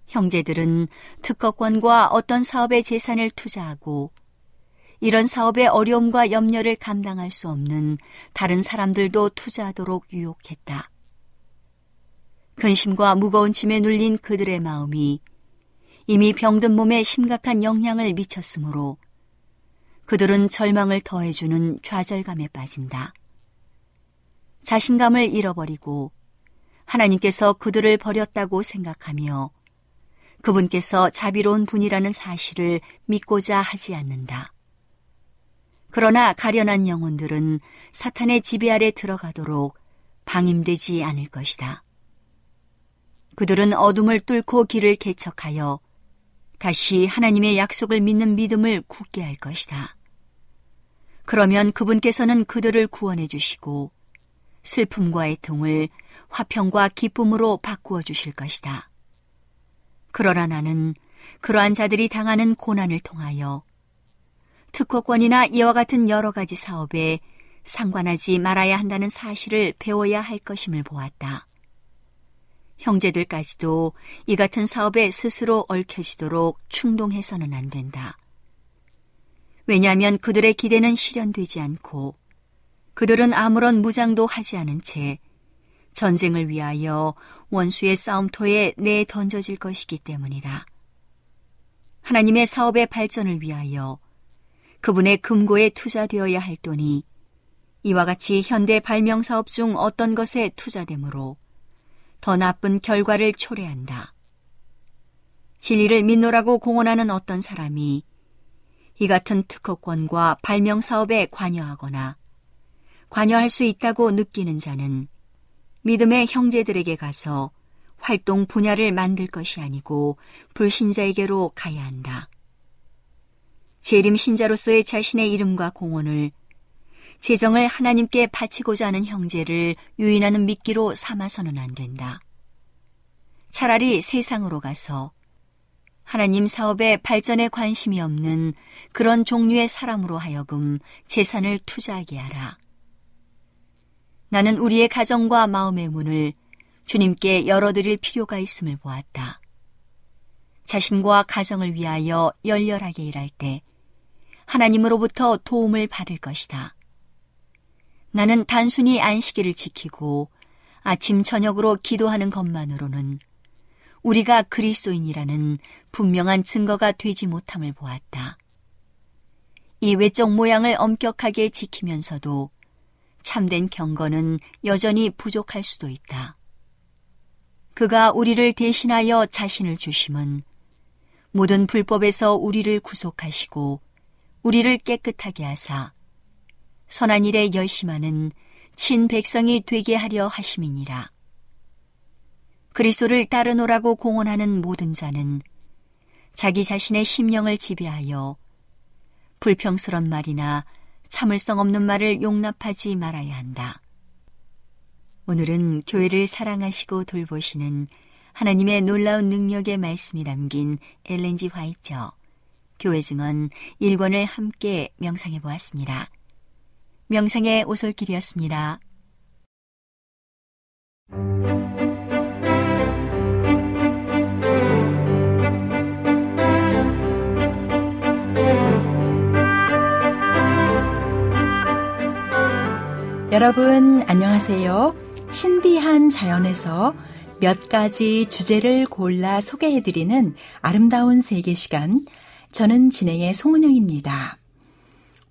형제들은 특허권과 어떤 사업의 재산을 투자하고 이런 사업의 어려움과 염려를 감당할 수 없는 다른 사람들도 투자하도록 유혹했다. 근심과 무거운 짐에 눌린 그들의 마음이 이미 병든 몸에 심각한 영향을 미쳤으므로 그들은 절망을 더해주는 좌절감에 빠진다. 자신감을 잃어버리고 하나님께서 그들을 버렸다고 생각하며 그분께서 자비로운 분이라는 사실을 믿고자 하지 않는다. 그러나 가련한 영혼들은 사탄의 지배 아래 들어가도록 방임되지 않을 것이다. 그들은 어둠을 뚫고 길을 개척하여 다시 하나님의 약속을 믿는 믿음을 굳게 할 것이다. 그러면 그분께서는 그들을 구원해 주시고 슬픔과 애통을 화평과 기쁨으로 바꾸어 주실 것이다. 그러나 나는 그러한 자들이 당하는 고난을 통하여 특허권이나 이와 같은 여러 가지 사업에 상관하지 말아야 한다는 사실을 배워야 할 것임을 보았다. 형제들까지도 이 같은 사업에 스스로 얽혀지도록 충동해서는 안 된다. 왜냐하면 그들의 기대는 실현되지 않고 그들은 아무런 무장도 하지 않은 채 전쟁을 위하여 원수의 싸움터에 내 던져질 것이기 때문이다. 하나님의 사업의 발전을 위하여 그분의 금고에 투자되어야 할 돈이 이와 같이 현대 발명 사업 중 어떤 것에 투자되므로 더 나쁜 결과를 초래한다. 진리를 믿노라고 공언하는 어떤 사람이 이 같은 특허권과 발명 사업에 관여하거나 관여할 수 있다고 느끼는 자는 믿음의 형제들에게 가서 활동 분야를 만들 것이 아니고 불신자에게로 가야 한다. 재림 신자로서의 자신의 이름과 공헌을 재정을 하나님께 바치고자 하는 형제를 유인하는 미끼로 삼아서는 안 된다. 차라리 세상으로 가서 하나님 사업의 발전에 관심이 없는 그런 종류의 사람으로 하여금 재산을 투자하게 하라. 나는 우리의 가정과 마음의 문을 주님께 열어드릴 필요가 있음을 보았다. 자신과 가정을 위하여 열렬하게 일할 때 하나님으로부터 도움을 받을 것이다. 나는 단순히 안식일을 지키고 아침 저녁으로 기도하는 것만으로는 우리가 그리스도인이라는 분명한 증거가 되지 못함을 보았다. 이 외적 모양을 엄격하게 지키면서도 참된 경건은 여전히 부족할 수도 있다. 그가 우리를 대신하여 자신을 주심은 모든 불법에서 우리를 구속하시고 우리를 깨끗하게 하사 선한 일에 열심하는 친 백성이 되게 하려 하심이니라. 그리스도를 따르노라고 공언하는 모든 자는 자기 자신의 심령을 지배하여 불평스런 말이나 참을성 없는 말을 용납하지 말아야 한다. 오늘은 교회를 사랑하시고 돌보시는 하나님의 놀라운 능력의 말씀이 담긴 엘렌지 화이처 교회 증언 1권을 함께 명상해 보았습니다. 명상의 오솔길이었습니다. 여러분 안녕하세요. 신비한 자연에서 몇 가지 주제를 골라 소개해드리는 아름다운 세계 시간. 저는 진행의 송은영입니다.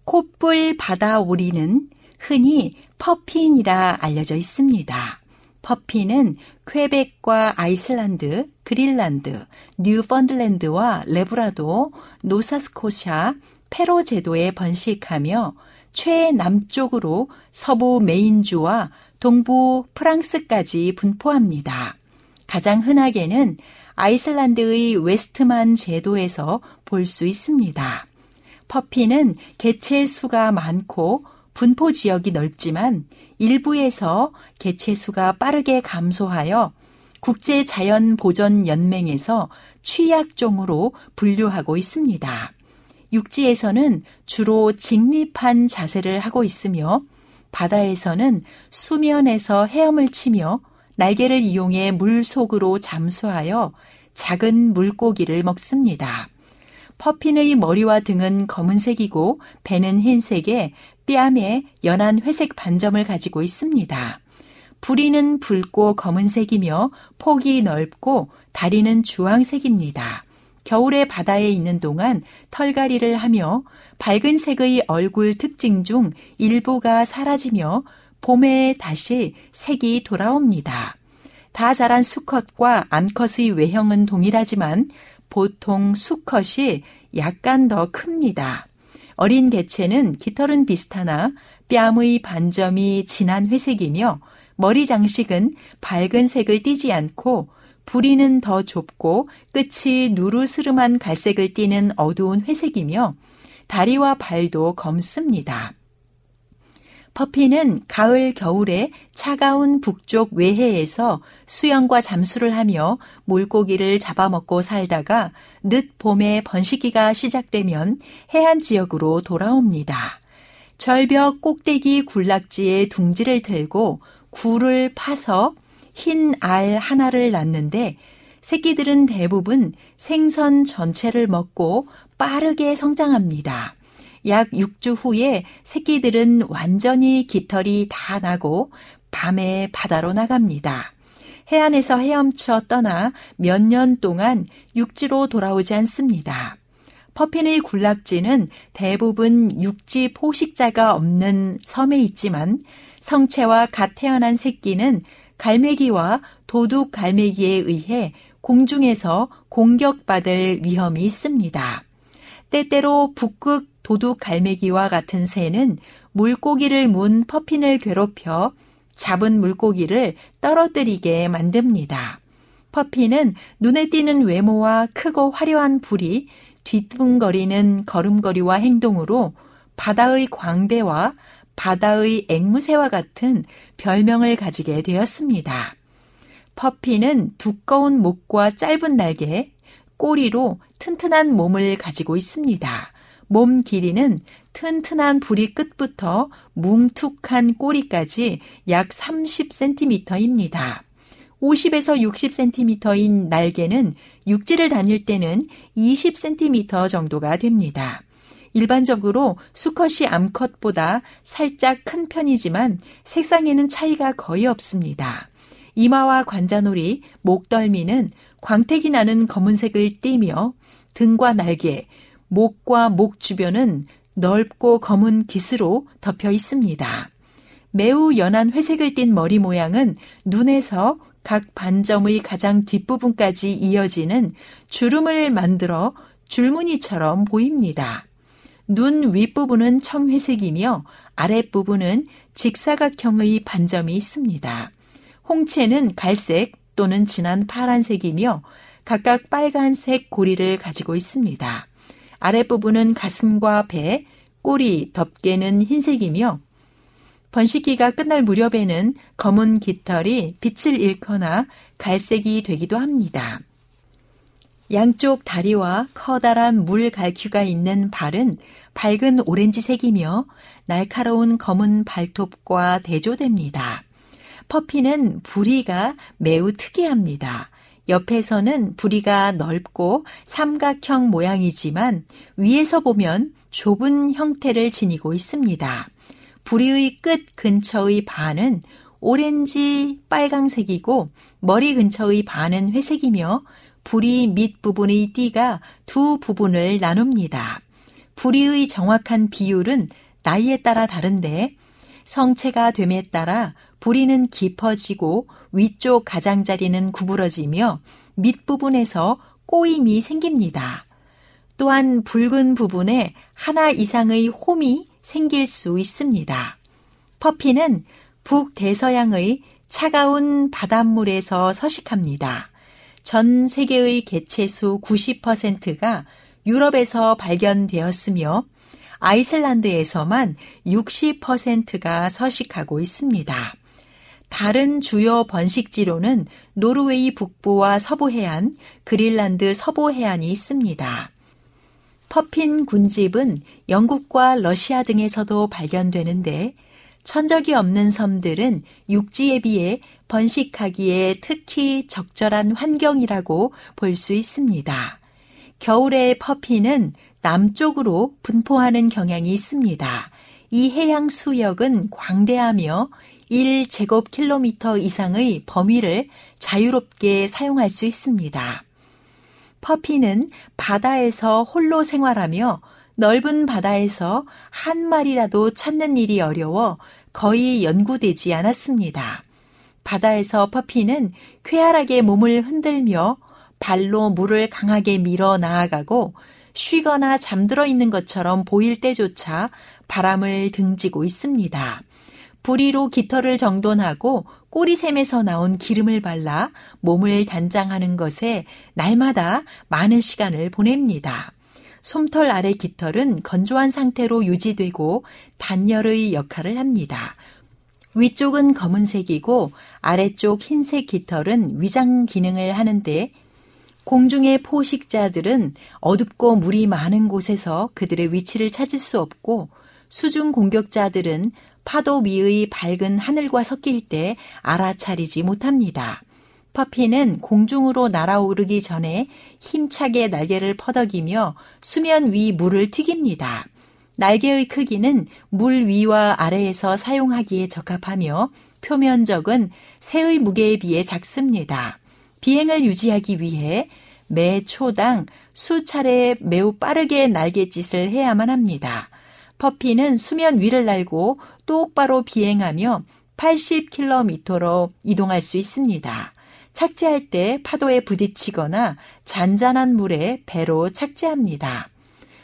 콧불 바다 오리는 흔히 퍼핀이라 알려져 있습니다. 퍼핀은 퀘벡과 아이슬란드, 그린란드, 뉴펀들랜드와 레브라도, 노사스코샤, 페로 제도에 번식하며 최남쪽으로 서부 메인주와 동부 프랑스까지 분포합니다. 가장 흔하게는 아이슬란드의 웨스트만 제도에서 볼 수 있습니다. 퍼피는 개체 수가 많고 분포 지역이 넓지만 일부에서 개체 수가 빠르게 감소하여 국제자연보전연맹에서 취약종으로 분류하고 있습니다. 육지에서는 주로 직립한 자세를 하고 있으며 바다에서는 수면에서 헤엄을 치며 날개를 이용해 물 속으로 잠수하여 작은 물고기를 먹습니다. 퍼핀의 머리와 등은 검은색이고 배는 흰색에 뺨에 연한 회색 반점을 가지고 있습니다. 부리는 붉고 검은색이며 폭이 넓고 다리는 주황색입니다. 겨울에 바다에 있는 동안 털갈이를 하며 밝은 색의 얼굴 특징 중 일부가 사라지며 봄에 다시 색이 돌아옵니다. 다 자란 수컷과 암컷의 외형은 동일하지만 보통 수컷이 약간 더 큽니다. 어린 개체는 깃털은 비슷하나 뺨의 반점이 진한 회색이며 머리 장식은 밝은 색을 띠지 않고 부리는 더 좁고 끝이 누르스름한 갈색을 띠는 어두운 회색이며 다리와 발도 검습니다. 퍼피는 가을 겨울에 차가운 북쪽 외해에서 수영과 잠수를 하며 물고기를 잡아먹고 살다가 늦 봄에 번식기가 시작되면 해안 지역으로 돌아옵니다. 절벽 꼭대기 군락지에 둥지를 들고 굴을 파서 흰 알 하나를 낳는데 새끼들은 대부분 생선 전체를 먹고 빠르게 성장합니다. 약 6주 후에 새끼들은 완전히 깃털이 다 나고 밤에 바다로 나갑니다. 해안에서 헤엄쳐 떠나 몇 년 동안 육지로 돌아오지 않습니다. 퍼핀의 군락지는 대부분 육지 포식자가 없는 섬에 있지만 성체와 갓 태어난 새끼는 갈매기와 도둑 갈매기에 의해 공중에서 공격받을 위험이 있습니다. 때때로 북극 도둑 갈매기와 같은 새는 물고기를 문 퍼핀을 괴롭혀 잡은 물고기를 떨어뜨리게 만듭니다. 퍼핀은 눈에 띄는 외모와 크고 화려한 불이 뒤뚱거리는 걸음걸이와 행동으로 바다의 광대와 바다의 앵무새와 같은 별명을 가지게 되었습니다. 퍼피는 두꺼운 목과 짧은 날개, 꼬리로 튼튼한 몸을 가지고 있습니다. 몸 길이는 튼튼한 부리 끝부터 뭉툭한 꼬리까지 약 30cm입니다. 50에서 60cm인 날개는 육지를 다닐 때는 20cm 정도가 됩니다. 일반적으로 수컷이 암컷보다 살짝 큰 편이지만 색상에는 차이가 거의 없습니다. 이마와 관자놀이, 목덜미는 광택이 나는 검은색을 띠며 등과 날개, 목과 목 주변은 넓고 검은 깃으로 덮여 있습니다. 매우 연한 회색을 띤 머리 모양은 눈에서 각 반점의 가장 뒷부분까지 이어지는 주름을 만들어 줄무늬처럼 보입니다. 눈 윗부분은 청회색이며 아랫부분은 직사각형의 반점이 있습니다. 홍채는 갈색 또는 진한 파란색이며 각각 빨간색 고리를 가지고 있습니다. 아랫부분은 가슴과 배, 꼬리, 덮개는 흰색이며 번식기가 끝날 무렵에는 검은 깃털이 빛을 잃거나 갈색이 되기도 합니다. 양쪽 다리와 커다란 물 갈퀴가 있는 발은 밝은 오렌지색이며 날카로운 검은 발톱과 대조됩니다. 퍼피는 부리가 매우 특이합니다. 옆에서는 부리가 넓고 삼각형 모양이지만 위에서 보면 좁은 형태를 지니고 있습니다. 부리의 끝 근처의 반은 오렌지 빨강색이고 머리 근처의 반은 회색이며 부리 밑부분의 띠가 두 부분을 나눕니다. 부리의 정확한 비율은 나이에 따라 다른데 성체가 됨에 따라 부리는 깊어지고 위쪽 가장자리는 구부러지며 밑부분에서 꼬임이 생깁니다. 또한 붉은 부분에 하나 이상의 홈이 생길 수 있습니다. 퍼피는 북대서양의 차가운 바닷물에서 서식합니다. 전 세계의 개체수 90%가 유럽에서 발견되었으며 아이슬란드에서만 60%가 서식하고 있습니다. 다른 주요 번식지로는 노르웨이 북부와 서부 해안, 그린란드 서부 해안이 있습니다. 퍼핀 군집은 영국과 러시아 등에서도 발견되는데 천적이 없는 섬들은 육지에 비해 번식하기에 특히 적절한 환경이라고 볼 수 있습니다. 겨울에 퍼핀은 남쪽으로 분포하는 경향이 있습니다. 이 해양 수역은 광대하며 1제곱킬로미터 이상의 범위를 자유롭게 사용할 수 있습니다. 퍼피는 바다에서 홀로 생활하며 넓은 바다에서 한 마리라도 찾는 일이 어려워 거의 연구되지 않았습니다. 바다에서 퍼피는 쾌활하게 몸을 흔들며 발로 물을 강하게 밀어 나아가고 쉬거나 잠들어 있는 것처럼 보일 때조차 바람을 등지고 있습니다. 부리로 깃털을 정돈하고 꼬리샘에서 나온 기름을 발라 몸을 단장하는 것에 날마다 많은 시간을 보냅니다. 솜털 아래 깃털은 건조한 상태로 유지되고 단열의 역할을 합니다. 위쪽은 검은색이고 아래쪽 흰색 깃털은 위장 기능을 하는데 공중의 포식자들은 어둡고 물이 많은 곳에서 그들의 위치를 찾을 수 없고 수중 공격자들은 파도 위의 밝은 하늘과 섞일 때 알아차리지 못합니다. 퍼피는 공중으로 날아오르기 전에 힘차게 날개를 퍼덕이며 수면 위 물을 튀깁니다. 날개의 크기는 물 위와 아래에서 사용하기에 적합하며 표면적은 새의 무게에 비해 작습니다. 비행을 유지하기 위해 매 초당 수차례 매우 빠르게 날갯짓을 해야만 합니다. 퍼피는 수면 위를 날고 똑바로 비행하며 80km로 이동할 수 있습니다. 착지할 때 파도에 부딪히거나 잔잔한 물에 배로 착지합니다.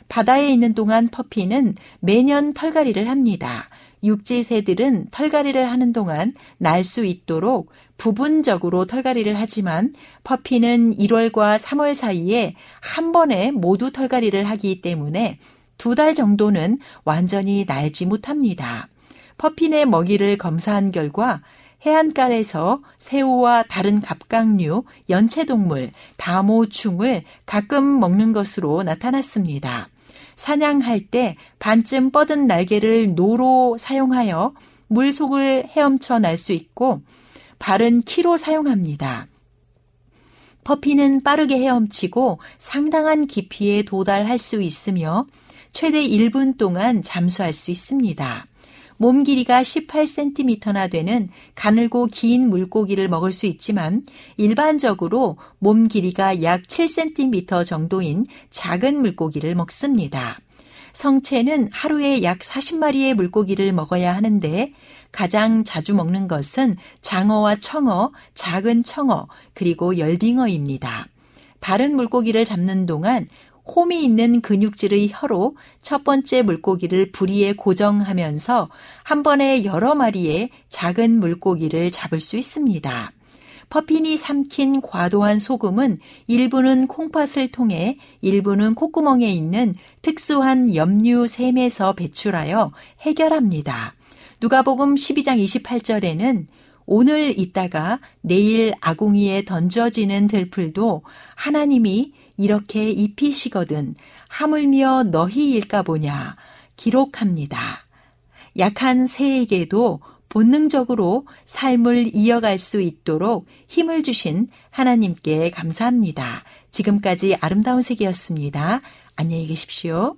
바다에 있는 동안 퍼피는 매년 털갈이를 합니다. 육지 새들은 털갈이를 하는 동안 날 수 있도록 부분적으로 털갈이를 하지만 퍼피는 1월과 3월 사이에 한 번에 모두 털갈이를 하기 때문에 두 달 정도는 완전히 날지 못합니다. 퍼핀의 먹이를 검사한 결과 해안가에서 새우와 다른 갑각류, 연체동물, 다모충을 가끔 먹는 것으로 나타났습니다. 사냥할 때 반쯤 뻗은 날개를 노로 사용하여 물속을 헤엄쳐 날 수 있고 발은 키로 사용합니다. 퍼피는 빠르게 헤엄치고 상당한 깊이에 도달할 수 있으며 최대 1분 동안 잠수할 수 있습니다. 몸 길이가 18cm나 되는 가늘고 긴 물고기를 먹을 수 있지만 일반적으로 몸 길이가 약 7cm 정도인 작은 물고기를 먹습니다. 성체는 하루에 약 40마리의 물고기를 먹어야 하는데 가장 자주 먹는 것은 장어와 청어, 작은 청어, 그리고 열빙어입니다. 다른 물고기를 잡는 동안 홈이 있는 근육질의 혀로 첫 번째 물고기를 부리에 고정하면서 한 번에 여러 마리의 작은 물고기를 잡을 수 있습니다. 퍼핀이 삼킨 과도한 소금은 일부는 콩팥을 통해 일부는 콧구멍에 있는 특수한 염류샘에서 배출하여 해결합니다. 누가복음 12장 28절에는 오늘 있다가 내일 아궁이에 던져지는 들풀도 하나님이 이렇게 입히시거든 하물며 너희일까 보냐 기록합니다. 약한 새에게도 본능적으로 삶을 이어갈 수 있도록 힘을 주신 하나님께 감사합니다. 지금까지 아름다운 색이었습니다. 안녕히 계십시오.